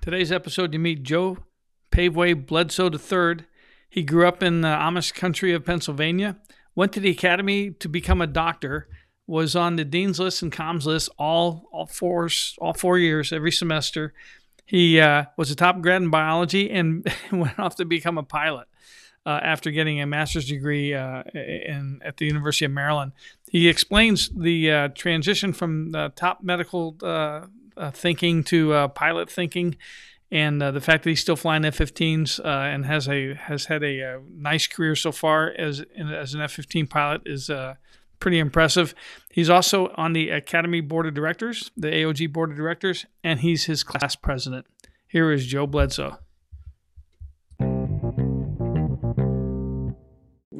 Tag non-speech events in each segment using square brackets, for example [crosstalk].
Today's episode, you meet Joe Paveway Bledsoe III. He grew up in the Amish country of Pennsylvania, went to the academy to become a doctor, was on the dean's list and comms list all all four all four years every semester. He uh, was a top grad in biology and [laughs] went off to become a pilot uh, after getting a master's degree uh, in, at the University of Maryland. He explains the uh, transition from top medical uh, uh, thinking to pilot thinking. And the fact that he's still flying F-15s and has a has had a, a, nice career so far as as an F-15 pilot is pretty impressive. He's also on the Academy Board of Directors, the AOG Board of Directors, and he's his class president. Here is Joe Bledsoe.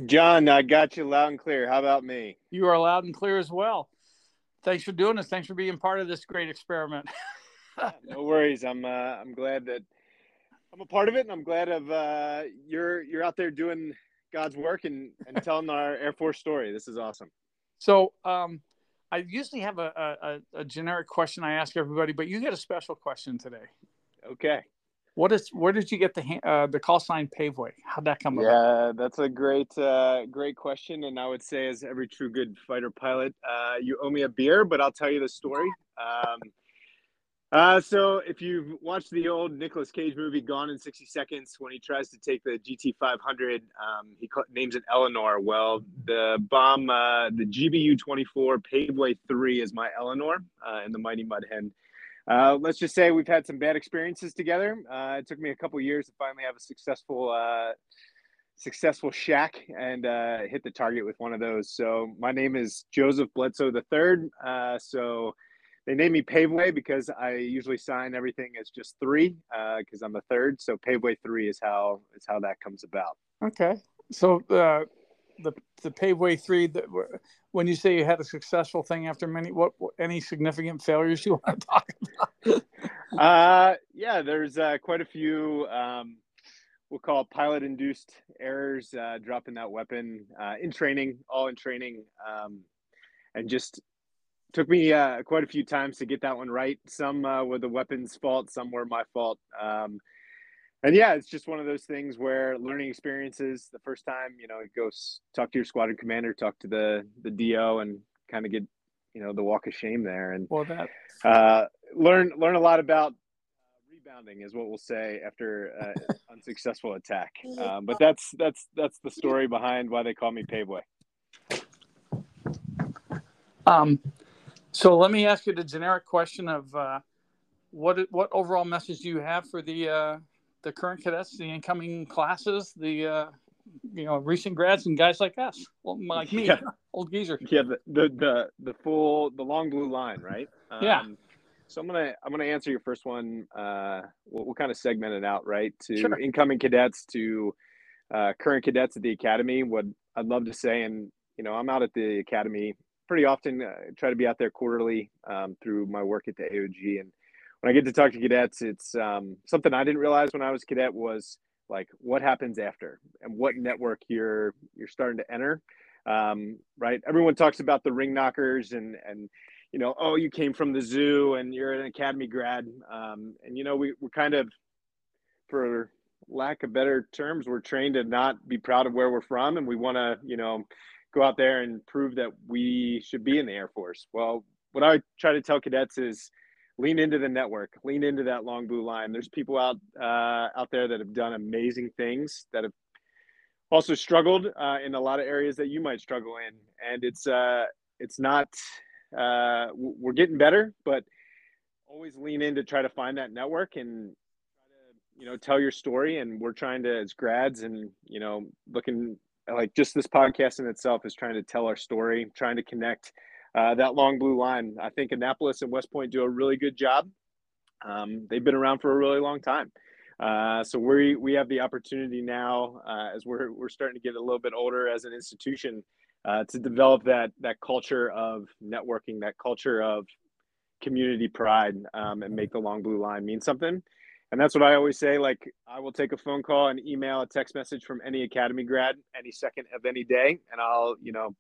John, I got you loud and clear. How about me? You are loud and clear as well. Thanks for doing this. Thanks for being part of this great experiment. [laughs] no worries. I'm uh, I'm glad that I'm a part of it, and I'm glad of uh, you're you're out there doing God's work and, and telling our Air Force story. This is awesome. So um, I usually have a, a, a generic question I ask everybody, but you get a special question today. Okay. What is where did you get the uh, the call sign Paveway? How'd that come yeah, about? Yeah, that's a great uh, great question, and I would say, as every true good fighter pilot, uh, you owe me a beer, but I'll tell you the story. Um, uh, so if you've watched the old Nicolas Cage movie Gone in 60 Seconds, when he tries to take the GT500, um, he names it Eleanor. Well, the bomb, uh, the GBU-24 Paveway 3 is my Eleanor uh, in the Mighty Mud Hen. Uh, let's just say we've had some bad experiences together. Uh, it took me a couple years to finally have a successful uh, successful shack and uh, hit the target with one of those. So my name is Joseph Bledsoe the third. Uh, so they named me Paveway because I usually sign everything as just three because uh, I'm the third. So Paveway three is how is how that comes about. Okay, so the the Paveway three. The, when you say you had a successful thing after many, what, what any significant failures you [laughs] want to talk about? uh, yeah, there's uh, quite a few. Um, we'll call pilot induced errors uh, dropping that weapon uh, in training, all in training, um, and just took me uh, quite a few times to get that one right. Some uh, were the weapon's fault, some were my fault. Um, and yeah, it's just one of those things where learning experiences. The first time, you know, go talk to your squadron commander, talk to the the DO, and kind of get you know the walk of shame there, and well, that uh, learn learn a lot about uh, rebounding is what we'll say after uh, [laughs] unsuccessful attack. Um, but that's that's that's the story behind why they call me Paveway. Um, so let me ask you the generic question of uh, what what overall message do you have for the uh, the current cadets, the incoming classes, the uh, you know recent grads and guys like us, well, like me, yeah. [laughs] old geezer. Yeah, the, the the the full the long blue line, right? Um, yeah. So I'm gonna I'm gonna answer your first one. Uh, we'll, we'll kind of segment it out, right? To sure. incoming cadets, to uh, current cadets at the academy. What I'd love to say, and you know, I'm out at the academy pretty often uh, try to be out there quarterly um, through my work at the AOG. And when I get to talk to cadets, it's um, something I didn't realize when I was cadet was like what happens after and what network you're you're starting to enter. Um, right? Everyone talks about the ring knockers and and you know, oh, you came from the zoo and you're an academy grad. Um, and you know, we we're kind of for lack of better terms, we're trained to not be proud of where we're from, and we want to, you know, go out there and prove that we should be in the Air Force. Well, what I try to tell cadets is lean into the network, lean into that long blue line. There's people out uh, out there that have done amazing things that have also struggled uh, in a lot of areas that you might struggle in, and it's uh, it's not uh, we're getting better, but always lean in to try to find that network and to you know tell your story. And we're trying to as grads and you know looking like just this podcast in itself is trying to tell our story, trying to connect uh, that long blue line. I think Annapolis and West Point do a really good job. Um, they've been around for a really long time. Uh, so we we have the opportunity now uh, as we're we're starting to get a little bit older as an institution uh, to develop that that culture of networking, that culture of community pride, um, and make the long blue line mean something and that's what I always say. Like, I will take a phone call, an email, a text message from any academy grad any second of any day, and I'll, you know,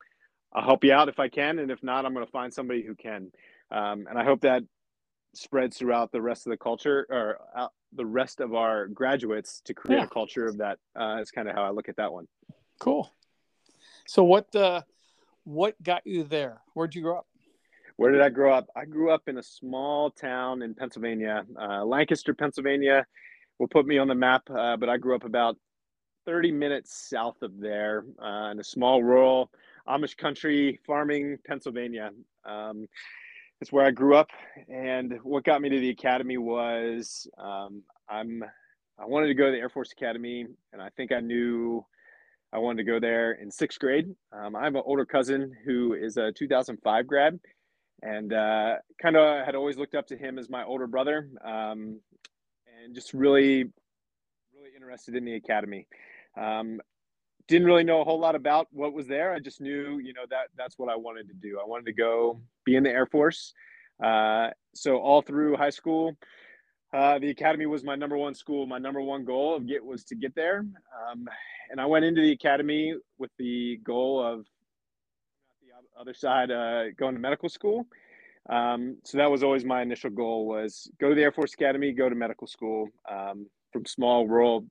I'll help you out if I can, and if not, I'm going to find somebody who can. Um, and I hope that spreads throughout the rest of the culture or uh, the rest of our graduates to create yeah. a culture of that. Uh, is kind of how I look at that one. Cool. So what uh, what got you there? Where'd you grow up? Where did I grow up? I grew up in a small town in Pennsylvania, uh, Lancaster, Pennsylvania. Will put me on the map, uh, but I grew up about 30 minutes south of there uh, in a small rural Amish country farming, Pennsylvania. Um, that's where I grew up, and what got me to the academy was um, I'm I wanted to go to the Air Force Academy, and I think I knew I wanted to go there in sixth grade. Um, I have an older cousin who is a 2005 grad, and uh, kind of had always looked up to him as my older brother, um, and just really, really interested in the academy. Um, didn't really know a whole lot about what was there. I just knew, you know, that that's what I wanted to do. I wanted to go be in the Air Force. Uh, so all through high school, uh, the academy was my number one school. My number one goal of get was to get there, um, and I went into the academy with the goal of the other side uh, going to medical school. Um, so that was always my initial goal: was go to the Air Force Academy, go to medical school um, from small rural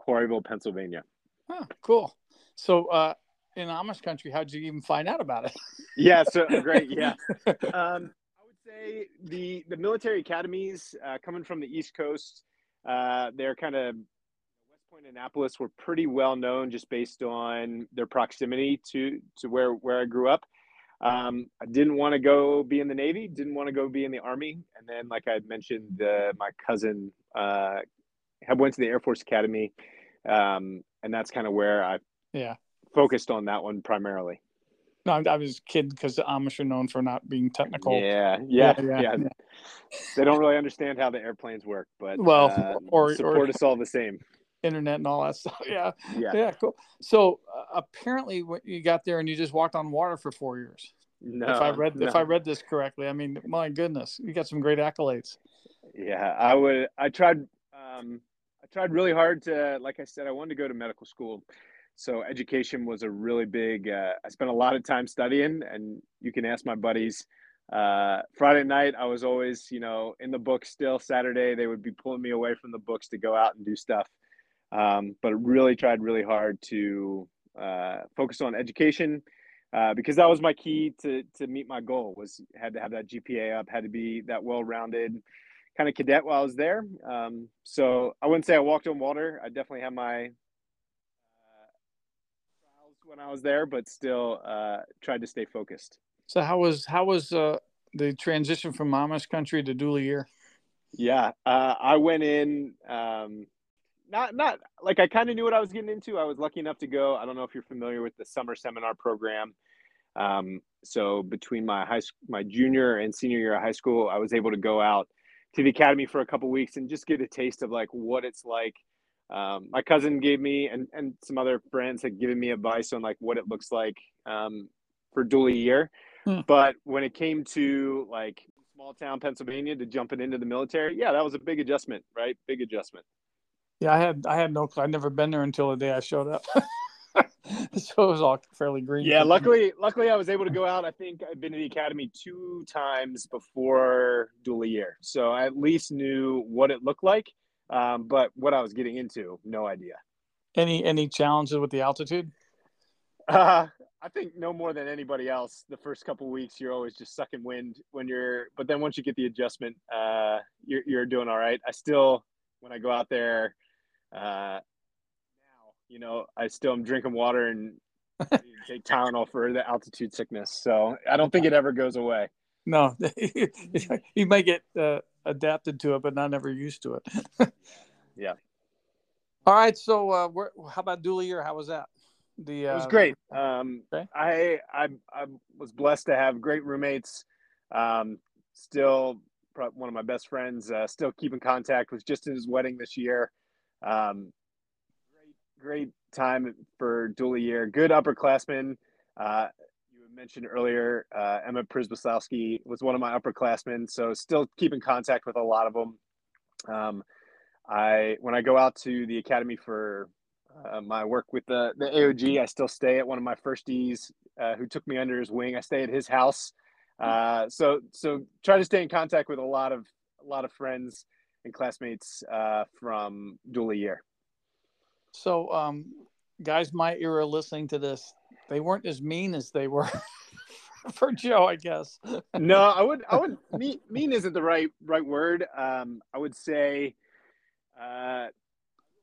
Quarryville, Pennsylvania. Oh, cool. So, uh, in Amish country, how'd you even find out about it? [laughs] yeah, so great. Yeah. [laughs] Um, I would say the, the military academies uh, coming from the East Coast, uh, they're kind of West Point and Annapolis were pretty well known just based on their proximity to, to where, where I grew up. Um, I didn't want to go be in the Navy, didn't want to go be in the Army. And then, like I had mentioned, uh, my cousin uh, went to the Air Force Academy um, and that's kind of where I yeah focused on that one primarily. No, I was kidding because the Amish are known for not being technical. Yeah, yeah, yeah. yeah. yeah. they don't really understand how the airplanes work, but well, uh, or support or, us all the same. Internet and all that stuff. [laughs] Yeah, yeah, yeah. Cool. So uh, apparently, when you got there and you just walked on water for four years. No, if I read no. if I read this correctly, I mean, my goodness, you got some great accolades. Yeah, I would. I tried. Um, tried really hard to, like I said, I wanted to go to medical school. So education was a really big. Uh, I spent a lot of time studying, and you can ask my buddies. Uh, Friday night, I was always, you know, in the book still. Saturday, they would be pulling me away from the books to go out and do stuff. Um, but really tried really hard to uh, focus on education uh, because that was my key to to meet my goal. Was had to have that GPA up, had to be that well rounded kind of cadet while I was there. Um, so I wouldn't say I walked on water. I definitely had my uh, trials when I was there, but still uh, tried to stay focused. So how was how was uh, the transition from Amish country to Doolie year? Yeah, uh, I went in. Um, not not like I kind of knew what I was getting into. I was lucky enough to go. I don't know if you're familiar with the summer seminar program. Um, so between my high my junior and senior year of high school, I was able to go out to the academy for a couple weeks and just get a taste of like what it's like. Um, my cousin gave me and, and some other friends had given me advice on like what it looks like um, for Doolie year. Hmm. But when it came to like small town Pennsylvania to jumping into the military, yeah, that was a big adjustment, right? Big adjustment. Yeah, I had I had no clue. I'd never been there until the day I showed up. [laughs] so it was all fairly green. Yeah, luckily, luckily I was able to go out. I think I've been to the academy two times before Doolie year, so I at least knew what it looked like. Um, but what I was getting into, no idea. Any any challenges with the altitude? Uh, I think no more than anybody else. The first couple weeks, you're always just sucking wind when you're, but then once you get the adjustment, uh, you're you're doing all right. I still, when I go out there, uh, you know, I still am drinking water and [laughs] take Tylenol for the altitude sickness. So I don't think it ever goes away. No, [laughs] you might get uh, adapted to it, but not ever used to it. [laughs] yeah. All right. So, uh, where, how about Doolie year? How was that? The uh, it was great. Um, okay. I, I I was blessed to have great roommates. Um, still, one of my best friends. Uh, still keep in contact. Was just in his wedding this year. Um, great time for doolie year. Good upperclassmen. Uh, you mentioned earlier, uh, Emma Przemysłowski was one of my upperclassmen, so still keep in contact with a lot of them. Um, I when I go out to the academy for uh, my work with the the AOG, I still stay at one of my first D's uh, who took me under his wing. I stay at his house Uh, so so try to stay in contact with a lot of a lot of friends and classmates uh, from doolie year. So um, guys my era listening to this, they weren't as mean as they were [laughs] for Joe, I guess. no, I would I would mean, mean isn't the right right word. Um, I would say uh,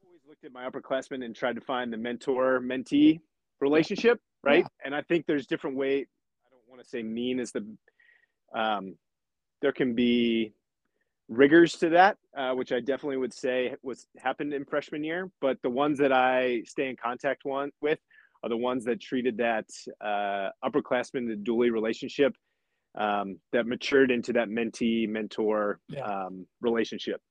always looked at my upperclassmen and tried to find the mentor mentee relationship, right? Yeah. And I think there's different way. I don't want to say mean is the. Um, there can be rigors to that, uh, which I definitely would say was happened in freshman year. But the ones that I stay in contact one with are the ones that treated that uh, upperclassman the doolie relationship um, that matured into that mentee mentor yeah. um, relationship.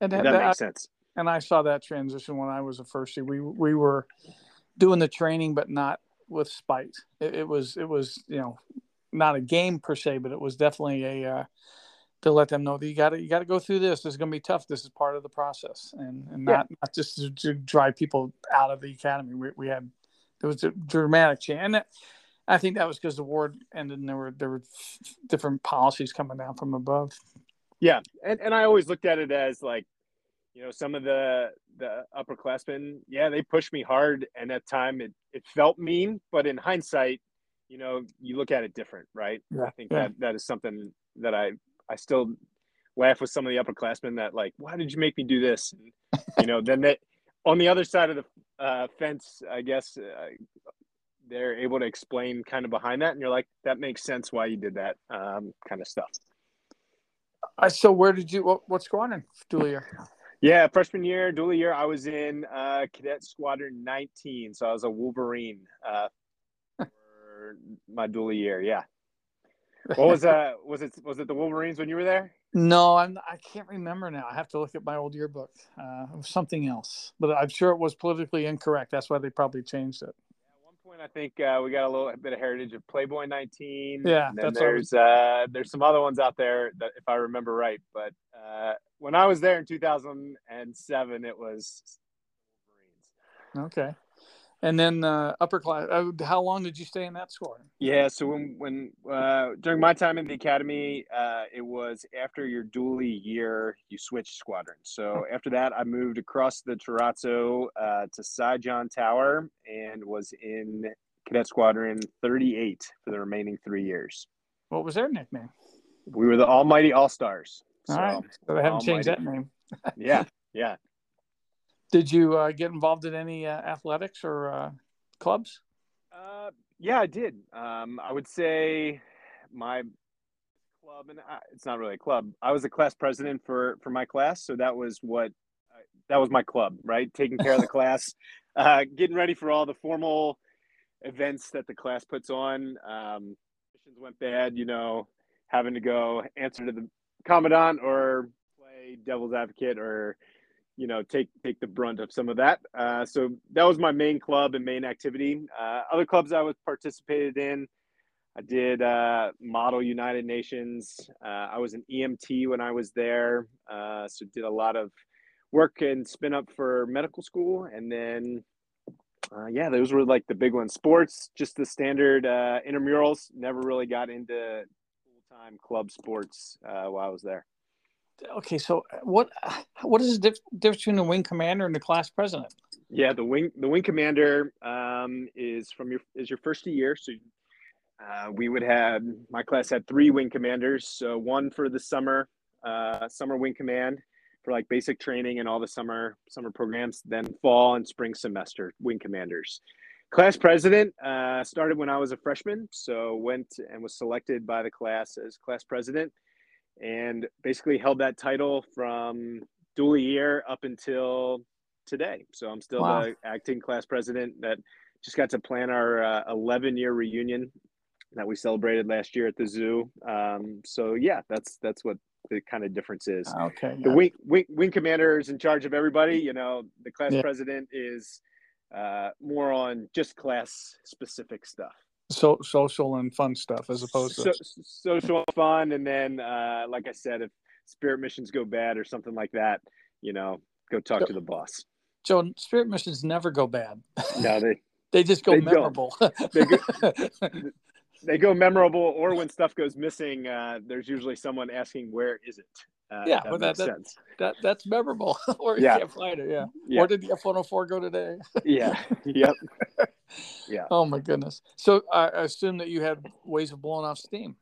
And that, that, makes sense. And I saw that transition when I was a first year. We we were doing the training, but not with spite. It, it was it was you know not a game per se, but it was definitely a uh, to let them know that you got to you got to go through this. This is going to be tough. This is part of the process, and and not yeah. not just to, to, drive people out of the academy. We, we had there was a dramatic change, and that, I think that was because the war ended, and there were there were different policies coming down from above. Yeah, and and I always looked at it as like, you know, some of the the upperclassmen, yeah, they pushed me hard, and at time it it felt mean, but in hindsight, you know, you look at it different, right? Yeah, I think yeah. that that is something that I I still laugh with some of the upperclassmen that like, why did you make me do this? And, you know, then they on the other side of the uh, fence, I guess uh, they're able to explain kind of behind that, and you're like, that makes sense why you did that um, kind of stuff. Uh, so where did you what, what's going on doolie year? Yeah, freshman year, doolie year, I was in uh, Cadet Squadron 19, so I was a Wolverine uh, [laughs] for my doolie year. Yeah, what was that? Was it was it the Wolverines when you were there? No, I'm. I can't remember now. I have to look at my old yearbook. Uh, it was something else, but I'm sure it was politically incorrect. That's why they probably changed it. At one point, I think uh, we got a little bit of heritage of Playboy 19. Yeah, and then there's uh, there's some other ones out there that, if I remember right. But uh, when I was there in 2007, it was Wolverines. Okay. And then uh, upper class. Uh, how long did you stay in that squad? Yeah, so when when uh, during my time in the academy, uh, it was after your doolie year, you switched squadrons. So after that, I moved across the Terrazzo uh, to Sijan Tower and was in Cadet Squadron 38 for the remaining three years. What was their nickname? We were the Almighty All Stars. All so, right, so they haven't Almighty. changed that name. yeah, [laughs] yeah. Did you uh, get involved in any uh, athletics or uh, clubs? Uh, yeah, I did. Um, I would say my club, and I, it's not really a club. I was a class president for for my class, so that was what that was my club, right? Taking care of the [laughs] class, uh, getting ready for all the formal events that the class puts on. Um, missions went bad, you know, having to go answer to the commandant or play devil's advocate or you know take take the brunt of some of that. Uh, so that was my main club and main activity. Uh, other clubs I was participated in, I did uh, Model United Nations. Uh, I was an EMT when I was there, uh, so did a lot of work and spin up for medical school, and then. Uh, yeah, those were like the big ones. Sports, just the standard intramurals. Never really got into full time club sports while I was there okay, so uh, what [sighs] what is the difference between the wing commander and the class president? Yeah, the wing the wing commander um, is from your is your first year. So uh, we would have my class had three wing commanders. So one for the summer uh, summer wing command for like basic training and all the summer summer programs. Then fall and spring semester wing commanders. Class president uh, started when I was a freshman, so went and was selected by the class as class president and basically held that title from doolie year up until today. So I'm still wow. the acting class president that just got to plan our uh, 11 year reunion that we celebrated last year at the zoo. Um, so yeah, that's that's what the kind of difference is. Okay. The wing, wing wing commander is in charge of everybody. You know, the class yeah. president is uh, more on just class specific stuff so social and fun stuff as opposed so, to social fun and then uh, like i said if spirit missions go bad or something like that you know go talk so, to the boss. Joe spirit missions never go bad. No they [laughs] they just go they memorable. They, go, [laughs] they go memorable, or when stuff goes missing, uh, there's usually someone asking, "Where is it?" Uh, yeah, that, that, that, that, that's memorable. [laughs] or you yeah. can't find it. Yeah. yeah. Or did the F one hundred four go today? yeah. [laughs] Yep. Yeah. Oh my goodness. So I assume that you had ways of blowing off steam.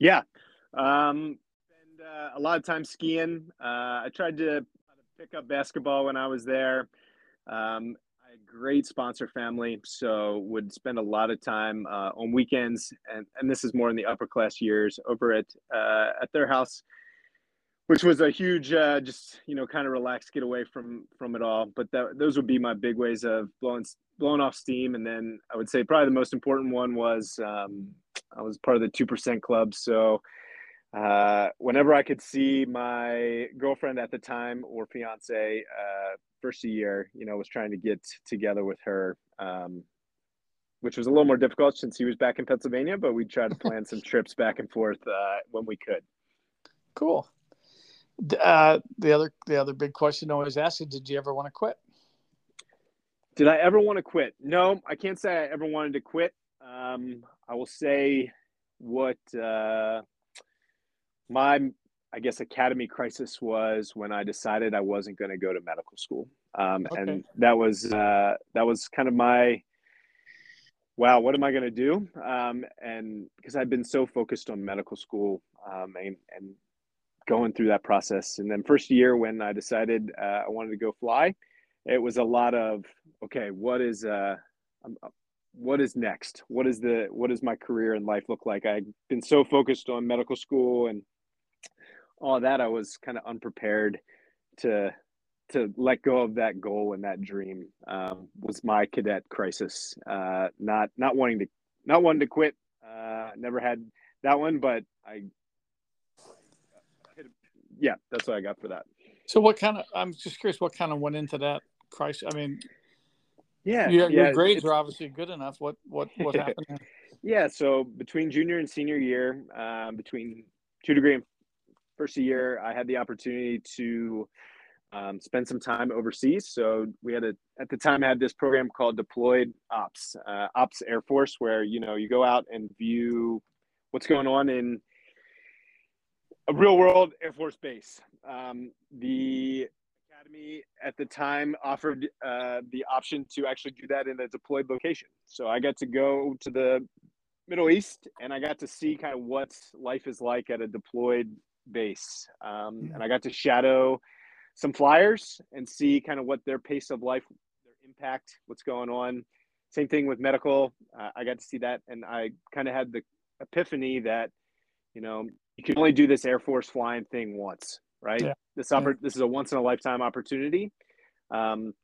Yeah. Um, and uh, a lot of time skiing. Uh, I tried to pick up basketball when I was there. Um, I had great sponsor family, so would spend a lot of time uh, on weekends, and, and this is more in the upper class years over at uh, at their house which was a huge uh, just you know kind of relaxed get away from from it all. But that, those would be my big ways of blowing blowing off steam. And then i would say probably the most important one was um, i was part of the 2% club. So uh, whenever i could see my girlfriend at the time or fiance uh, first year you know was trying to get together with her um, which was a little more difficult since he was back in pennsylvania but we tried to plan some trips back and forth uh, when we could. Cool uh, the other the other big question I always ask is, did you ever want to quit? Did I ever want to quit? No, I can't say I ever wanted to quit. Um, I will say what uh, my I guess academy crisis was when I decided I wasn't going to go to medical school, um, okay. and that was uh, that was kind of my wow, what am I going to do? Um, and because I've been so focused on medical school um, and, and going through that process. And then first year when I decided uh, I wanted to go fly, it was a lot of okay, what is uh, um, uh, what is next? What is the what does my career and life look like? I've been so focused on medical school and all that. I was kind of unprepared to to let go of that goal and that dream um, was my cadet crisis. Uh, not not wanting to not wanting to quit. Uh, never had that one, but I yeah, that's what I got for that. So what kind of? I'm just curious. What kind of went into that crisis? I mean, yeah, your, yeah, your grades are obviously good enough. What what what [laughs] happened? yeah, so between junior and senior year, um, between two degree and first year, I had the opportunity to um, spend some time overseas. So we had a at the time I had this program called Deployed Ops, uh, Ops Air Force, where you know you go out and view what's going on in a real world Air Force base. Um, the Academy at the time offered uh, the option to actually do that in a deployed location. So I got to go to the Middle East and I got to see kind of what life is like at a deployed base. Um, hmm. and I got to shadow some flyers and see kind of what their pace of life, their impact, what's going on. Same thing with medical. Uh, I got to see that and I kind of had the epiphany that, you know, you can only do this Air Force flying thing once, right? Yeah. This oppor- yeah. this is a once in a lifetime opportunity. Um,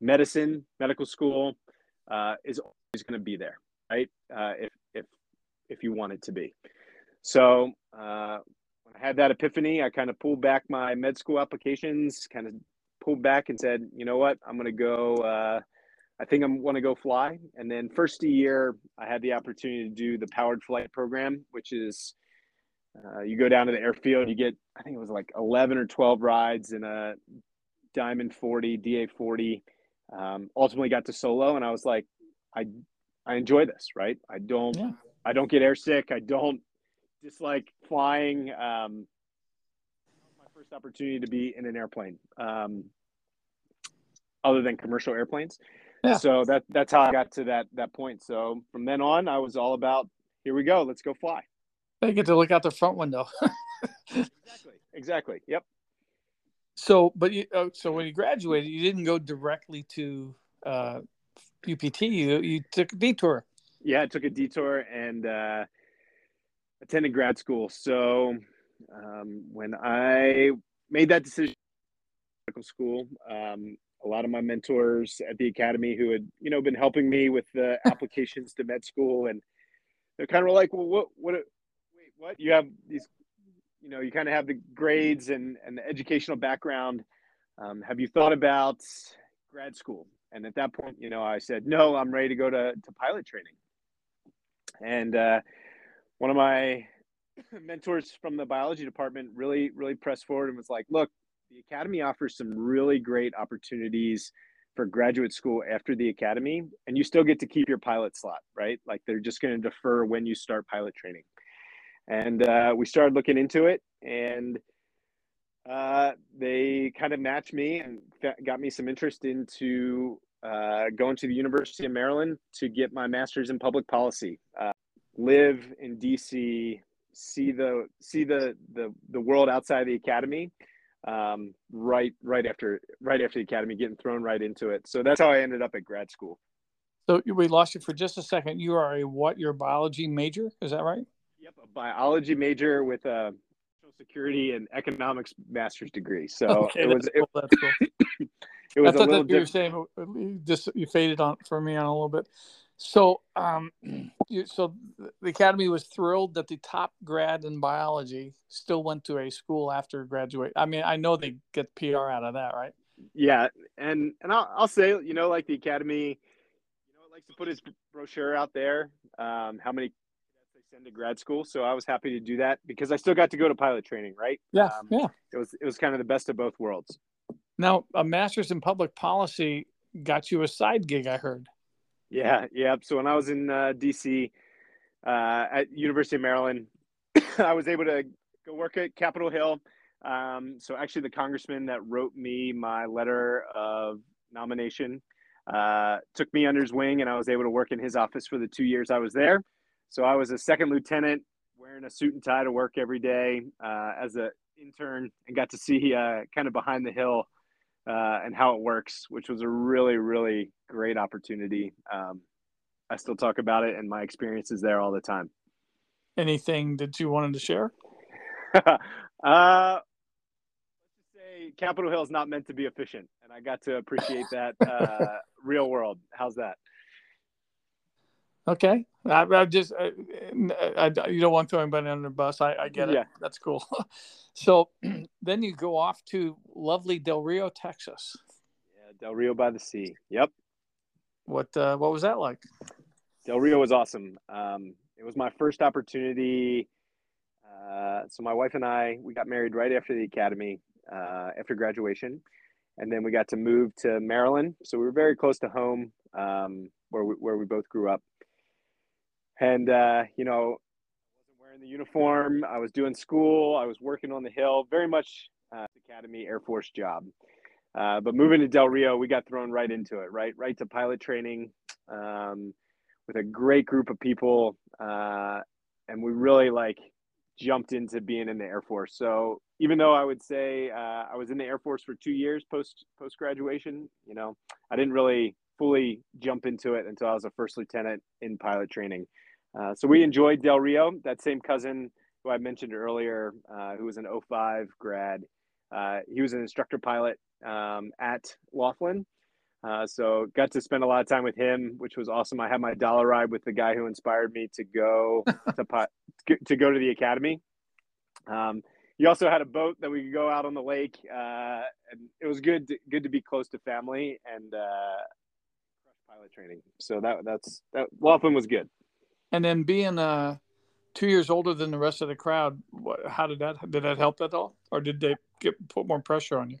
medicine, medical school uh, is always going to be there, right? Uh, if if if you want it to be. So uh, when I had that epiphany, I kind of pulled back my med school applications, kind of pulled back and said, you know what, I'm going to go. Uh, I think I'm want to go fly. And then first year, I had the opportunity to do the powered flight program, which is uh, you go down to the airfield, you get, I think it was like 11 or 12 rides in a Diamond 40, DA 40. Um, ultimately got to solo, and I was like, I, I enjoy this, right? I don't, yeah. I don't get airsick. I don't dislike flying. Um, my first opportunity to be in an airplane, um, other than commercial airplanes. Yeah. So that that's how I got to that that point. So from then on, I was all about here we go, let's go fly. They get to look out the front window. [laughs] exactly. Exactly. Yep. So, but you, oh, so when you graduated, you didn't go directly to uh, UPT. You you took a detour. Yeah, I took a detour and uh, attended grad school. So um, when I made that decision, medical school, um, a lot of my mentors at the academy who had you know been helping me with the [laughs] applications to med school and they're kind of like, well, what what what you have these you know you kind of have the grades and and the educational background um, have you thought about grad school and at that point you know i said no i'm ready to go to, to pilot training and uh, one of my [clears throat] mentors from the biology department really really pressed forward and was like look the academy offers some really great opportunities for graduate school after the academy, and you still get to keep your pilot slot, right? Like they're just going to defer when you start pilot training. And uh, we started looking into it, and uh, they kind of matched me and got me some interest into uh, going to the University of Maryland to get my master's in public policy. Uh, live in DC, see the see the the the world outside the academy. Um, right right after right after the academy, getting thrown right into it. So that's how I ended up at grad school. So we lost you for just a second. You are a what? Your biology major? Is that right? Yep, a biology major with a security and economics master's degree. So okay, it was cool. it, cool. [laughs] it was I thought a little that you were saying just you faded on for me on a little bit. So um, you, so the academy was thrilled that the top grad in biology still went to a school after graduate. I mean, I know they get PR out of that, right? Yeah, and and I'll, I'll say, you know, like the academy, you know, it likes to put its brochure out there. Um, how many send to grad school. So I was happy to do that because I still got to go to pilot training, right? Yeah, um, yeah. It was it was kind of the best of both worlds. Now, a master's in public policy got you a side gig, I heard. Yeah, yeah. So when I was in uh, DC uh, at University of Maryland, [coughs] I was able to go work at Capitol Hill. Um, so actually, the congressman that wrote me my letter of nomination uh, took me under his wing, and I was able to work in his office for the two years I was there. So I was a second lieutenant wearing a suit and tie to work every day uh, as an intern and got to see uh, kind of behind the hill uh, and how it works, which was a really, really great opportunity. Um, I still talk about it and my experiences there all the time. Anything that you wanted to share? [laughs] uh, let's just say Capitol Hill is not meant to be efficient, and I got to appreciate that uh, [laughs] real world. How's that? Okay, I, I just I, I, you don't want to throw anybody under the bus. I, I get it. Yeah. That's cool. [laughs] so [clears throat] then you go off to lovely Del Rio, Texas. Yeah, Del Rio by the sea. Yep. What uh, what was that like? Del Rio was awesome. Um, it was my first opportunity. Uh, so my wife and I we got married right after the academy, uh, after graduation, and then we got to move to Maryland. So we were very close to home, um, where we, where we both grew up and uh, you know, I wasn't wearing the uniform. I was doing school. I was working on the hill. Very much uh, Academy Air Force job. Uh, but moving to Del Rio, we got thrown right into it, right, right to pilot training, um, with a great group of people, uh, and we really like jumped into being in the Air Force. So even though I would say uh, I was in the Air Force for two years post post graduation, you know, I didn't really fully jump into it until I was a first lieutenant in pilot training. Uh, so we enjoyed Del Rio. That same cousin who I mentioned earlier, uh, who was an 05 grad, uh, he was an instructor pilot um, at Laughlin. Uh, so got to spend a lot of time with him, which was awesome. I had my dollar ride with the guy who inspired me to go [laughs] to to go to the academy. Um, he also had a boat that we could go out on the lake, uh, and it was good to, good to be close to family and uh, pilot training. So that that's that Laughlin was good. And then being uh, two years older than the rest of the crowd, what, how did that did that help at all, or did they get put more pressure on you?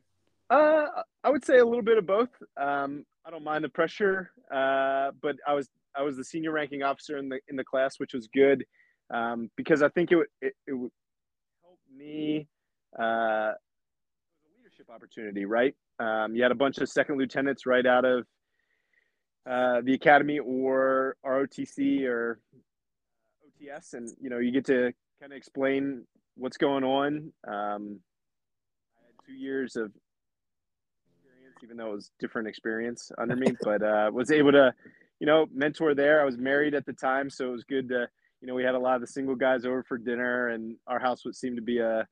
Uh, I would say a little bit of both. Um, I don't mind the pressure, uh, but I was I was the senior ranking officer in the in the class, which was good um, because I think it would it, it would help me. Uh, leadership opportunity, right? Um, you had a bunch of second lieutenants right out of uh, the academy or ROTC or OTS, and you know you get to kind of explain what's going on. Um, I had two years of experience, even though it was different experience under me, [laughs] but uh, was able to, you know, mentor there. I was married at the time, so it was good to, you know, we had a lot of the single guys over for dinner, and our house would seem to be a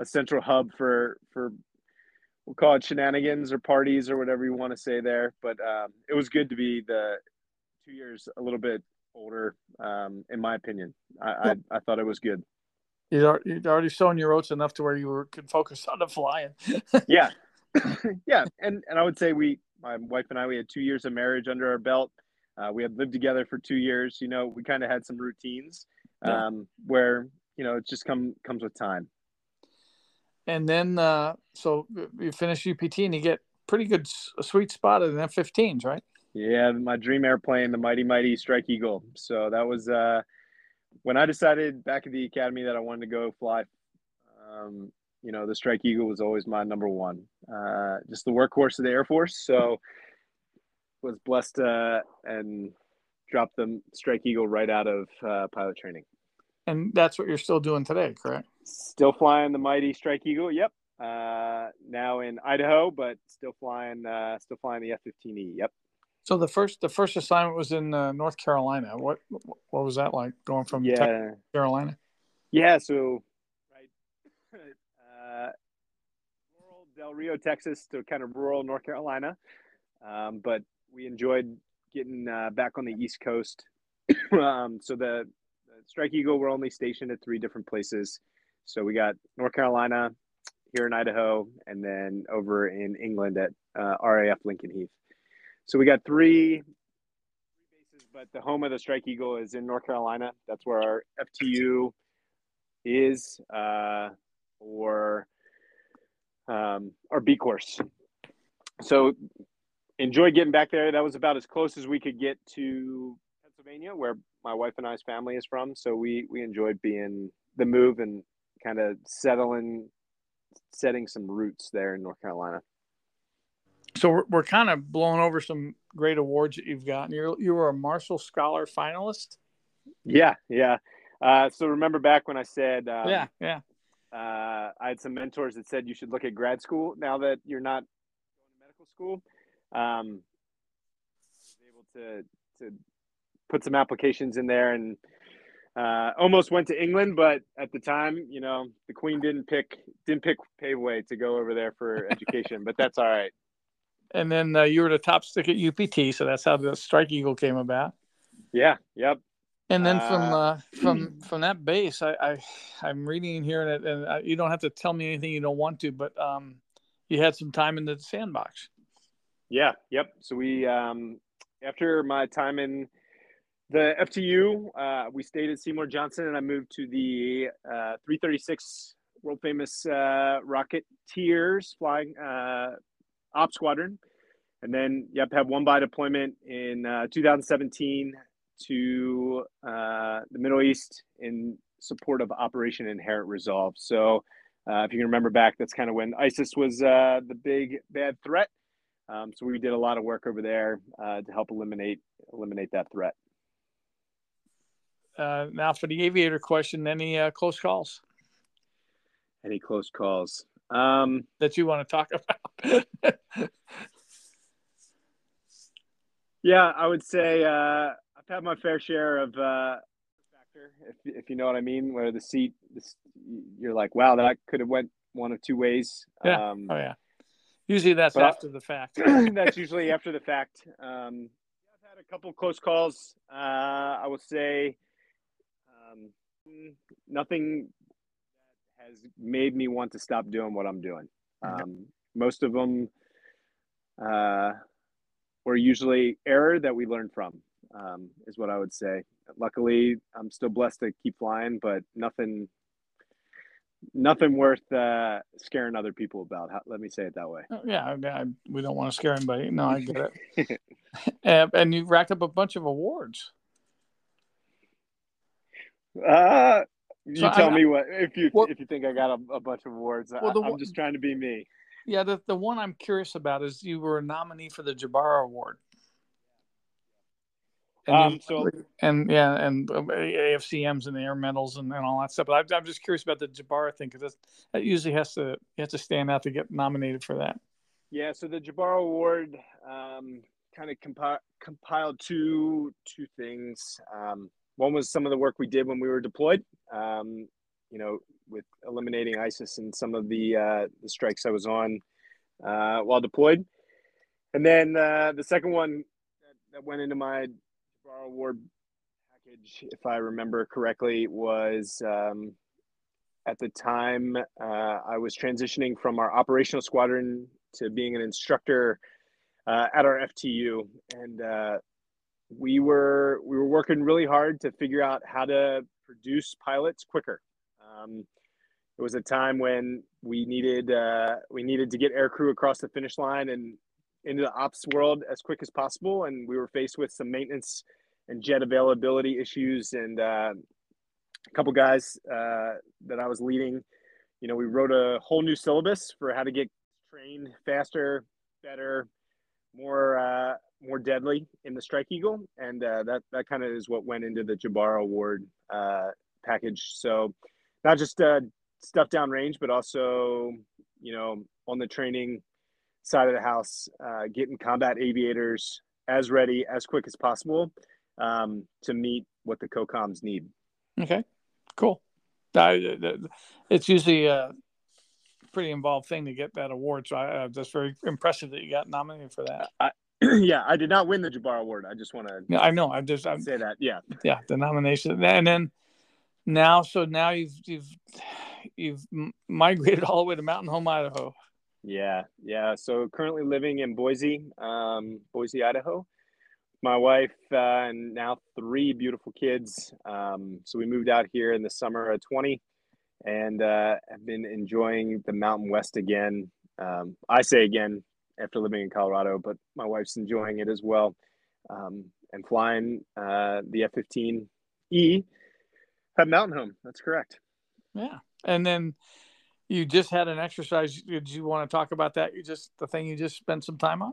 a central hub for for we'll call it shenanigans or parties or whatever you want to say there. But um, it was good to be the two years a little bit older, um, in my opinion. I, I, I, thought it was good. You'd already shown your oats enough to where you were could focus on the flying. [laughs] yeah, [coughs] yeah, and and I would say we, my wife and I, we had two years of marriage under our belt. Uh, we had lived together for two years. You know, we kind of had some routines um, yeah. where you know it just come comes with time and then uh, so you finish UPT and you get pretty good sweet spot in the F-15s, right? Yeah, my dream airplane, the mighty mighty Strike Eagle. So that was uh, when I decided back at the academy that I wanted to go fly. Um, you know, the Strike Eagle was always my number one. Uh, just the workhorse of the Air Force. So was blessed uh, and dropped the Strike Eagle right out of uh, pilot training. And that's what you're still doing today, correct? Still flying the mighty Strike Eagle. Yep. Uh, now in Idaho, but still flying, uh, still flying the F-15E. Yep. So the first the first assignment was in uh, North Carolina. What what was that like going from yeah. Texas, Carolina? Yeah, so right, uh, rural Del Rio, Texas, to kind of rural North Carolina, um, but we enjoyed getting uh, back on the East Coast. [coughs] um, so the, the Strike Eagle were only stationed at three different places. So we got North Carolina, here in Idaho, and then over in England at uh, RAF Lakenheath. So we got three, bases, but the home of the Strike Eagle is in North Carolina. That's where our FTU is, uh, or um, our B course. So enjoy getting back there. That was about as close as we could get to Pennsylvania, where my wife and I's family is from. So we we enjoyed being the move and kind of settling, setting some roots there in North Carolina so we're, we're kind of blowing over some great awards that you've gotten. You you were a Marshall Scholar finalist. Yeah, yeah. Uh, so remember back when I said, um, yeah, yeah. Uh, I had some mentors that said you should look at grad school now that you're not going to medical school. Um, I was able to to put some applications in there and uh, almost went to England, but at the time, you know, the Queen didn't pick didn't pick Paveway to go over there for [laughs] education, but that's all right and then uh, you were the top stick at UPT, so that's how the Strike Eagle came about. Yeah. Yep. And then from uh, uh [clears throat] from from that base, I, I I'm reading here, and, and uh, you don't have to tell me anything you don't want to, but um, you had some time in the sandbox. Yeah. Yep. So we um, after my time in the FTU, uh, we stayed at Seymour Johnson, and I moved to the uh, 336 world famous uh, Rocketeers flying uh, op squadron, and then yep, have one by deployment in uh, 2017 to uh, the Middle East in support of Operation Inherent Resolve. So, uh, if you can remember back, that's kind of when ISIS was the big bad threat. Um, so we did a lot of work over there to help eliminate eliminate that threat. Uh, now, for the aviator question, any close calls? Any close calls? um, that you want to talk about? [laughs] yeah, I would say uh, I've had my fair share of uh, factor, if if you know what I mean, where the seat, this, you're like, wow, that could have went one of two ways. Yeah. Um, oh yeah. Usually that's after the fact. [clears throat] that's usually after the fact. Um, I've had a couple close calls. Uh, I will say um, nothing has made me want to stop doing what I'm doing. Um, most of them uh, were usually error that we learned from, um, is what I would say. Luckily, I'm still blessed to keep flying, but nothing, nothing worth uh, scaring other people about. How, let me say it that way. Oh, yeah, I, we don't want to scare anybody. No, I get it. [laughs] [laughs] and, and you racked up a bunch of awards. Uh, you so tell I, me what if you well, if you think I got a, a bunch of awards. Well, the, I, am just trying to be me. Yeah, the the one I'm curious about is you were a nominee for the Jabara Award. And um, you, so and yeah, and um, AFCMs and the air medals and, and all that stuff. But I'm, I'm just curious about the Jabara thing because that usually has to you have to stand out to get nominated for that. Yeah, so the Jabara Award um, kind of compi- compiled two two things. Um, one was some of the work we did when we were deployed. Um, you know, with eliminating ISIS and some of the uh, the strikes I was on uh, while deployed. And then uh, the second one that, that went into my Bar Award package, if I remember correctly, was um, at the time uh, I was transitioning from our operational squadron to being an instructor uh, at our FTU, and uh, we were we were working really hard to figure out how to produce pilots quicker. Um, it was a time when we needed uh, we needed to get air crew across the finish line and into the ops world as quick as possible, and we were faced with some maintenance and jet availability issues, and uh, a couple guys uh, that I was leading. You know, we wrote a whole new syllabus for how to get trained faster, better, more uh, more deadly in the Strike Eagle, and uh, that that kind of is what went into the Jabara Award uh, package. So, not just uh, stuff downrange, but also you know on the training side of the house, uh, getting combat aviators as ready as quick as possible um, to meet what the COCOMs need. Okay, cool. it's usually pretty involved thing to get that award, so I, uh, that's very impressive that you got nominated for that. I, [clears throat] yeah, I did not win the Jabara Award. I just want to. Yeah, I know. I just I, say that. Yeah. Yeah, the nomination, and then now, so now you've you've you've migrated all the way to Mountain Home, Idaho. Yeah, yeah. So currently living in Boise, um, Boise, Idaho. My wife uh, and now three beautiful kids. Um, so we moved out here in the summer of 20 and uh, have been enjoying the Mountain West again. Um, I say again after living in Colorado, but my wife's enjoying it as well. Um, and flying uh, the F 15E at Mountain Home. That's correct. Yeah. And then you just had an exercise. Did you want to talk about that? You just the thing you just spent some time on.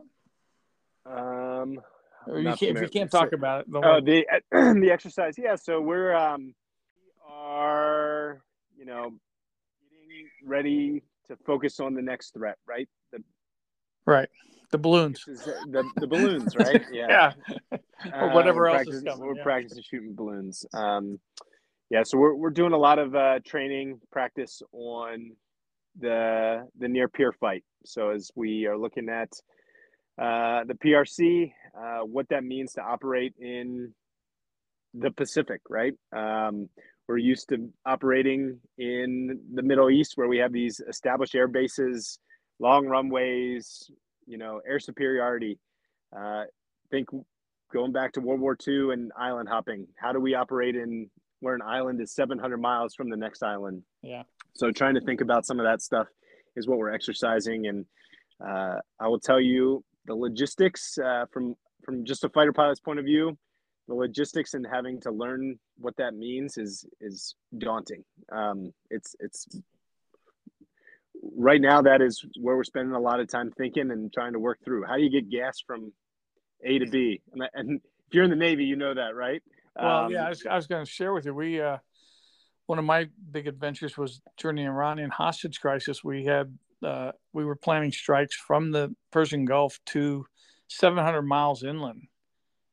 Um, or you can't, if you can't talk about it. Oh, the [clears throat] the exercise. Yeah. So we're um, we are you know getting ready to focus on the next threat, right? The right. The balloons. The, the balloons, [laughs] right? Yeah. yeah. or whatever uh, else is coming. We're yeah. practicing shooting balloons. Um, yeah, so we're, we're doing a lot of uh, training practice on the the near peer fight. So as we are looking at uh, the PRC, uh, what that means to operate in the Pacific, right? Um, we're used to operating in the Middle East where we have these established air bases, long runways, you know, air superiority. Uh, think going back to World War II and island hopping. How do we operate in where an island is 700 miles from the next island? Yeah. So trying to think about some of that stuff is what we're exercising, and uh, I will tell you the logistics uh, from from just a fighter pilot's point of view. The logistics and having to learn what that means is is daunting. Um, it's it's right now that is where we're spending a lot of time thinking and trying to work through. How do you get gas from A to B? And, and if you're in the Navy, you know that, right? Well, um, yeah, I was, I was going to share with you. We uh, one of my big adventures was during the Iranian hostage crisis. We had uh, we were planning strikes from the Persian Gulf to 700 miles inland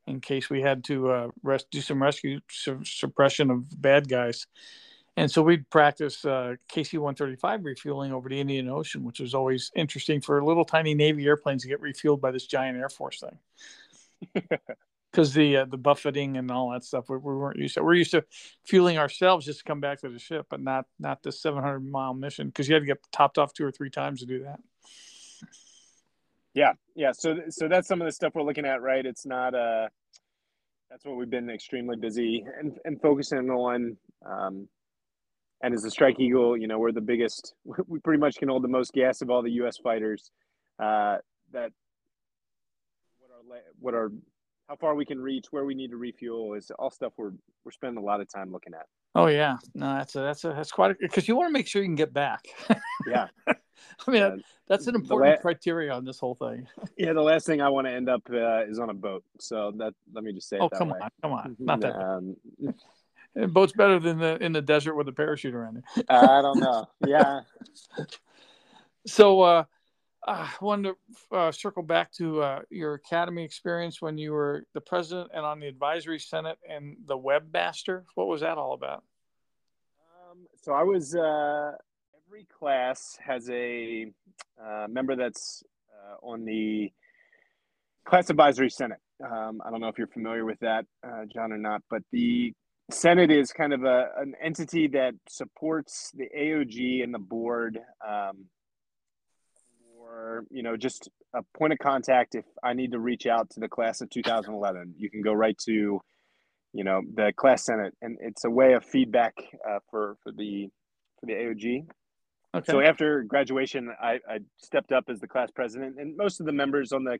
in case we had to uh, rest, do some rescue su- suppression of bad guys. And so we'd practice uh, KC 135 refueling over the Indian Ocean, which was always interesting for little tiny Navy airplanes to get refueled by this giant Air Force thing. [laughs] because the uh, the buffeting and all that stuff we, we, weren't used to. We're used to fueling ourselves just to come back to the ship, but not not the 700 mile mission because you had to get topped off two or three times to do that. Yeah, yeah. So so that's some of the stuff we're looking at, right? It's not uh that's what we've been extremely busy and and focusing on. Um, and as a Strike Eagle, you know, we're the biggest. [laughs] We pretty much can hold the most gas of all the U.S. fighters. Uh, that what our what our how far we can reach, where we need to refuel is all stuff we're we're spending a lot of time looking at. Oh yeah, no, that's a that's a that's quite because you want to make sure you can get back. yeah, [laughs] [laughs] I mean uh, that's an important la- criteria on this whole thing. [laughs] Yeah, the last thing I want to end up uh, is on a boat. So that let me just say. Oh come way. on, come on, [laughs] not that. Um, boat's better than the in the desert with a parachute around it. I don't know. Yeah. so uh, I wanted to uh, circle back to uh, your academy experience when you were the president and on the advisory senate and the webmaster. What was that all about? Um, so I was. Every class has a uh, member that's uh, on the class advisory senate. Um, I don't know if you're familiar with that, uh, John, or not, but the Senate is kind of a, an entity that supports the AOG and the board um, or you know just a point of contact if i need to reach out to the class of 2011 you can go right to you know the class senate and it's a way of feedback uh, for for the for the aog okay. so after graduation, I, I stepped up as the class president, and most of the members on the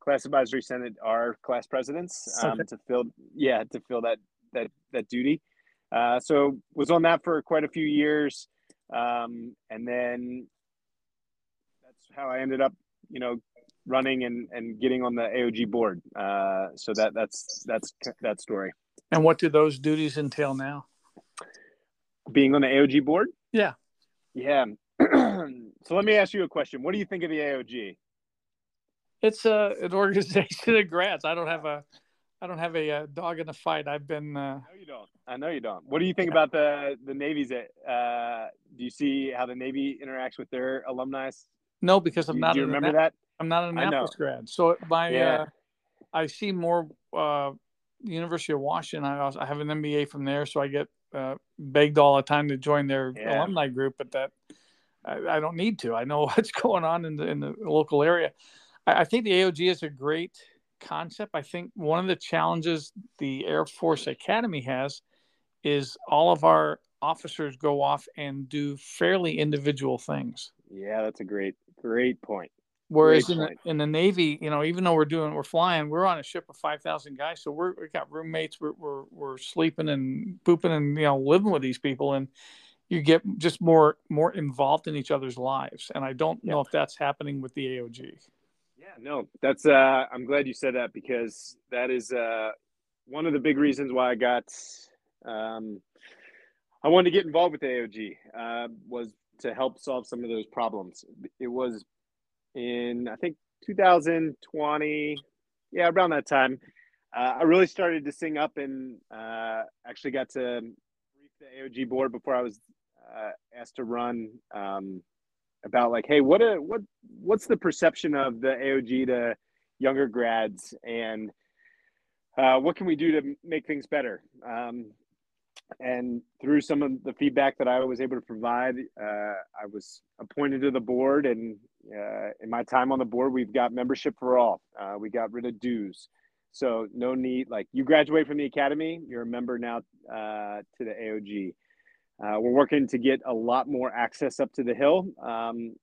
class advisory senate are class presidents um, okay. to fill yeah to fill that that that duty. Uh, so was on that for quite a few years, um, and then that's how I ended up, you know, running and, and getting on the AOG board. Uh, so that that's that's that story. And what do those duties entail now? Being on the AOG board? Yeah. Yeah. [clears throat] so let me ask you a question. What do you think of the AOG? It's a an organization of grads. I don't have a I don't have a, a uh, dog in the fight. I've been. Uh... No, you don't. I know you don't. What do you think about the the Navy's? Uh, do you see how the Navy interacts with their alumni? No, because I'm do, not. Do you remember that? I'm not an Annapolis grad, so my yeah. uh, I see more uh, University of Washington. I also I have an MBA from there, so I get uh, begged all the time to join their yeah. alumni group, but that I, I, don't need to. I know [laughs] what's going on in the in the local area. I, I think the AOG is a great concept. I think one of the challenges the Air Force Academy has is all of our officers go off and do fairly individual things. Yeah, that's a great, great point. Whereas in the, in the Navy, you know, even though we're doing, we're flying, we're on a ship of 5,000 guys. So we're, we got roommates, we're, we're, we're sleeping and pooping and, you know, living with these people. And you get just more, more involved in each other's lives. And I don't know if that's happening with the AOG. Yeah, no, that's uh I'm glad you said that because that is uh one of the big reasons why I got um I wanted to get involved with the AOG uh, was to help solve some of those problems. It was in I think 2020, yeah, around that time. Uh, I really started to sing up and uh, actually got to brief the AOG board before I was uh, asked to run. Um, about like, hey, what a what what's the perception of the AOG to younger grads, and uh, what can we do to make things better? Um, and through some of the feedback that I was able to provide, uh, I was appointed to the board. And uh, in my time on the board, we've got membership for all. Uh, we got rid of dues. So no need, like you graduate from the academy, you're a member now uh, to the AOG. Uh, we're working to get a lot more access up to the Hill. Um,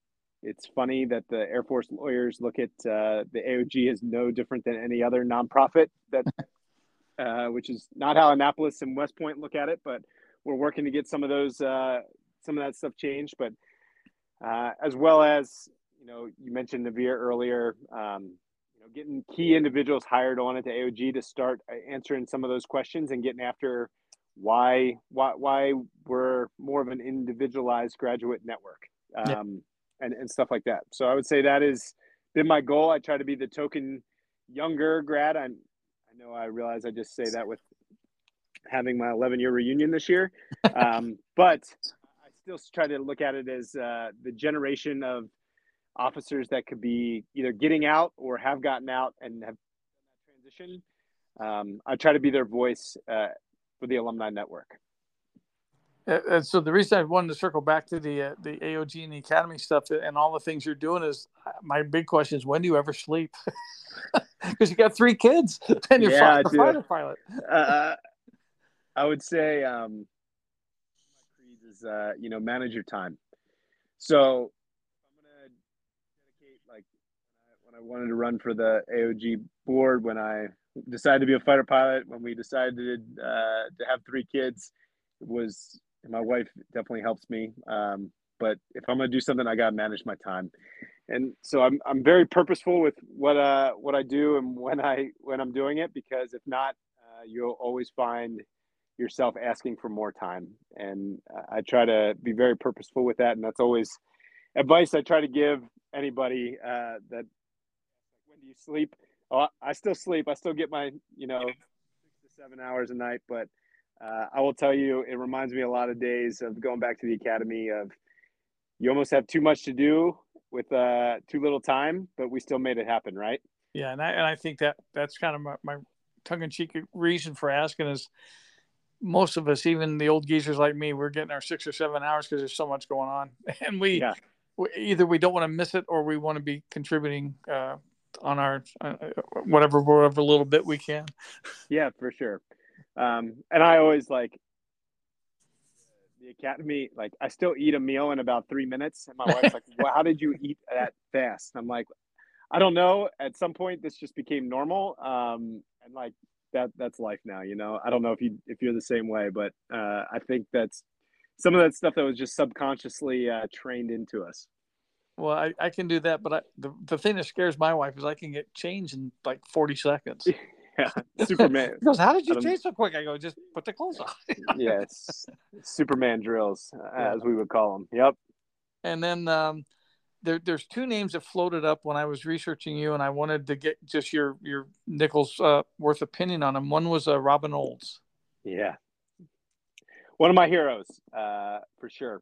it's funny that the Air Force lawyers look at uh, the AOG as no different than any other nonprofit that, [laughs] uh, which is not how Annapolis and West Point look at it. But we're working to get some of those, uh, some of that stuff changed. But uh, as well as you know, you mentioned Navir earlier. Um, you know, getting key individuals hired on at the AOG to start uh, answering some of those questions and getting after why why why we're more of an individualized graduate network um, yeah. and, and stuff like that so i would say that has been my goal i try to be the token younger grad i'm know i realize i just say that with having my 11 year reunion this year [laughs] um, but i still try to look at it as uh, the generation of officers that could be either getting out or have gotten out and have transition um, i try to be their voice uh, for the alumni network. And so the reason I wanted to circle back to the uh, the AOG and the academy stuff and all the things you're doing is uh, my big question is when do you ever sleep? [laughs] Because you got three kids [laughs] and you're yeah, a fighter pilot. uh, I would say um, is uh, you know manage your time. So I'm gonna dedicate like when I, wanted to run for the AOG board when I decided to be a fighter pilot, when we decided uh, to have three kids, it was my wife definitely helps me. Um, but if I'm gonna do something, I gotta manage my time, and so I'm I'm very purposeful with what uh what I do and when I when I'm doing it because if not, uh, you'll always find yourself asking for more time, and I try to be very purposeful with that, and that's always advice I try to give anybody uh, that when do you sleep oh, I still sleep. I still get my, you know, six to seven hours a night. But uh, I will tell you, it reminds me a lot of days of going back to the academy. Of you almost have too much to do with uh, too little time, but we still made it happen, right? Yeah, and I and I think that that's kind of my, my tongue-in-cheek reason for asking is most of us, even the old geezers like me, we're getting our six or seven hours because there's so much going on, [laughs] and we, yeah. we either we don't want to miss it or we want to be contributing uh, on our uh, whatever whatever little bit we can. Yeah, for sure. Um, and I always like the academy, like I still eat a meal in about three minutes. And my wife's like, [laughs] well, how did you eat that fast? And I'm like, I don't know. At some point, this just became normal. Um, and like that, that's life now, you know, I don't know if you, if you're the same way, but uh, I think that's some of that stuff that was just subconsciously uh, trained into us. Well, I, I can do that, but I, the, the thing that scares my wife is I can get changed in like 40 seconds. [laughs] Yeah, [laughs] Superman. he goes, How did you change so quick? I go, Just put the clothes on. [laughs] yes, Superman drills, as we would call them. Yep. And then um, there, there's two names that floated up when I was researching you, and I wanted to get just your your nickels uh, worth opinion on them. One was uh, Robin Olds. Yeah, one of my heroes uh, for sure.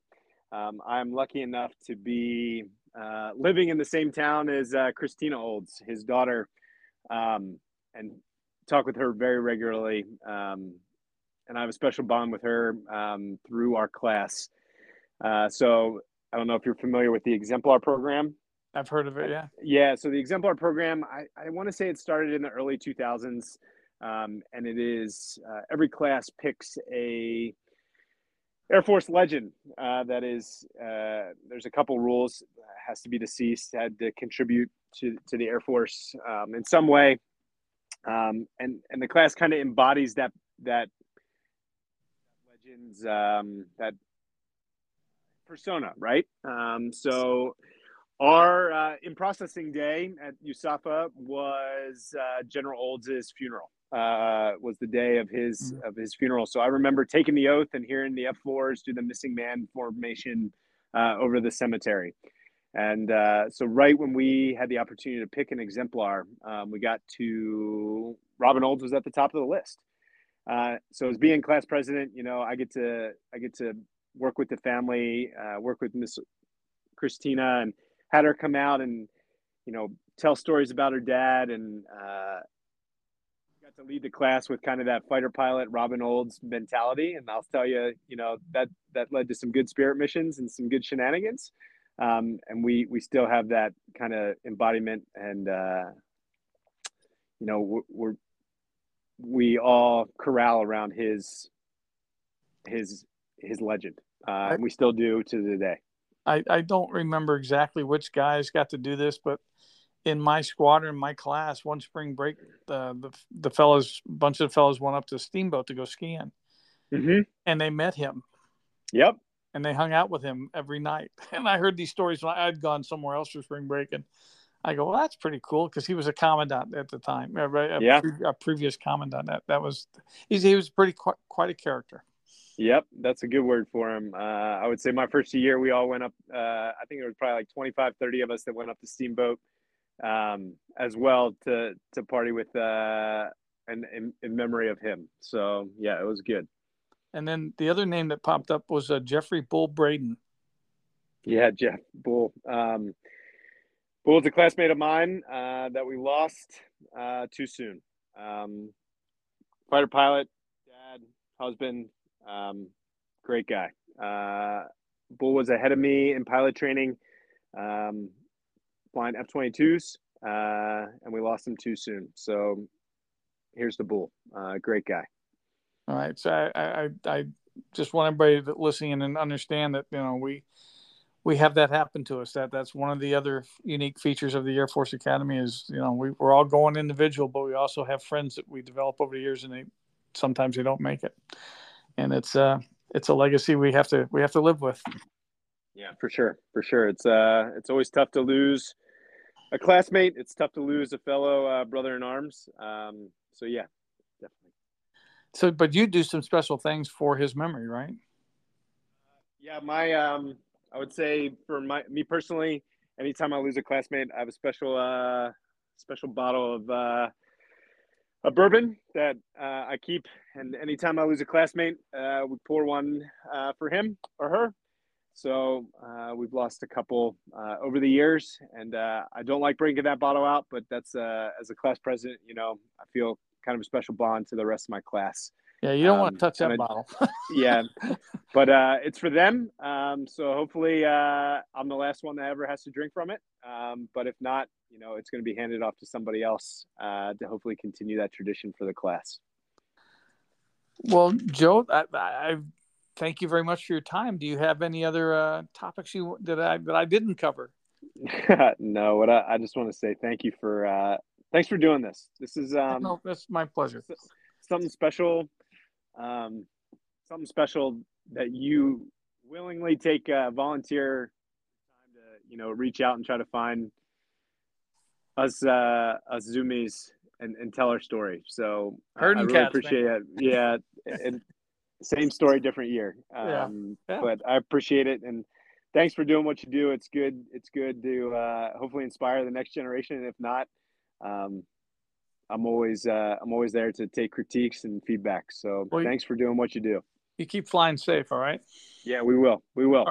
Um, I'm lucky enough to be uh, living in the same town as uh, Christina Olds, his daughter, um, and talk with her very regularly. Um, and I have a special bond with her um, through our class. Uh, so I don't know if you're familiar with the Exemplar program. I've heard of it, yeah. Yeah, so the Exemplar program, I, I want to say it started in the early 2000s. Um, and it is uh, every class picks a Air Force legend. Uh, that is, uh, there's a couple rules. has to be deceased, had to contribute to, to the Air Force um, in some way, um, and and the class kind of embodies that that legends um, that persona, right? Um, so. Our uh, in processing day at USAFA was uh, General Olds' funeral uh, was the day of his mm-hmm. of his funeral. So I remember taking the oath and hearing the F4s do the missing man formation uh, over the cemetery. And uh, so right when we had the opportunity to pick an exemplar, um, we got to Robin Olds was at the top of the list. Uh, so as being class president, you know, I get to I get to work with the family, uh, work with Miss Christina, and had her come out and you know tell stories about her dad and uh, got to lead the class with kind of that fighter pilot Robin Olds mentality, and I'll tell you, you know that that led to some good spirit missions and some good shenanigans, um, and we we still have that kind of embodiment, and uh, you know we're, we're we all corral around his his his legend, uh, and we still do to the day. I, I don't remember exactly which guys got to do this, but in my squadron, my class, one spring break, the the, the fellows, bunch of fellows went up to Steamboat to go skiing, mm-hmm. and they met him. Yep. And they hung out with him every night. [laughs] And I heard these stories when I'd gone somewhere else for spring break, and I go, "Well, that's pretty cool," because he was a commandant at the time, a, a, yeah. a previous commandant. That that was, he was pretty quite, quite a character. Yep, that's a good word for him. Uh, I would say my first year, we all went up. Uh, I think it was probably like 25, 30 of us that went up to Steamboat um, as well to to party with uh, and in, in, memory of him. So yeah, it was good. And then the other name that popped up was uh, Jeffrey Bull Braden. Yeah, Jeff Bull. Um, Bull's a classmate of mine uh, that we lost uh, too soon. Um, fighter pilot, dad, husband, um, great guy. Uh, Bull was ahead of me in pilot training. Um, flying F 22s, uh, and we lost him too soon. So here's the bull. Uh, great guy. All right. So I, I, I just want everybody that listening and understand that, you know, we, we have that happen to us. That that's one of the other unique features of the Air Force Academy is, you know, we, we're all going individual, but we also have friends that we develop over the years and they, sometimes they don't make it. And it's, uh, it's a legacy we have to, we have to live with. Yeah, for sure, for sure. It's uh, it's always tough to lose a classmate. It's tough to lose a fellow uh, brother in arms. Um, so yeah. So, but you do some special things for his memory, right? yeah, my um, I would say for my me personally, anytime I lose a classmate, I have a special uh, special bottle of uh, a bourbon that uh, I keep, and anytime I lose a classmate, uh, we pour one uh, for him or her. So uh, we've lost a couple uh, over the years, and uh, I don't like bringing that bottle out, but that's uh, as a class president, you know, I feel kind of a special bond to the rest of my class. Yeah, you don't um, want to touch that I, bottle. [laughs] yeah, [laughs] but uh, it's for them. Um, so hopefully, uh, I'm the last one that ever has to drink from it. Um, but if not, you know, it's going to be handed off to somebody else to hopefully continue that tradition for the class. Well, Joe, I, I've thank you very much for your time. Do you have any other uh, topics you that I that I didn't cover? [laughs] no, what I, I, just want to say thank you for uh, thanks for doing this. This is um, no, that's my pleasure. Something special, um, something special that you willingly take uh, volunteer time to you know reach out and try to find us uh, us zoomies and, and tell our story. So Heard I, I really appreciate man. it. Yeah, and same story, different year. Um, yeah. Yeah. But I appreciate it and thanks for doing what you do. It's good. It's good to uh, hopefully inspire the next generation. And if not, um, I'm always uh, I'm always there to take critiques and feedback. So well, thanks for doing what you do. You keep flying safe. All right. Yeah, we will. We will.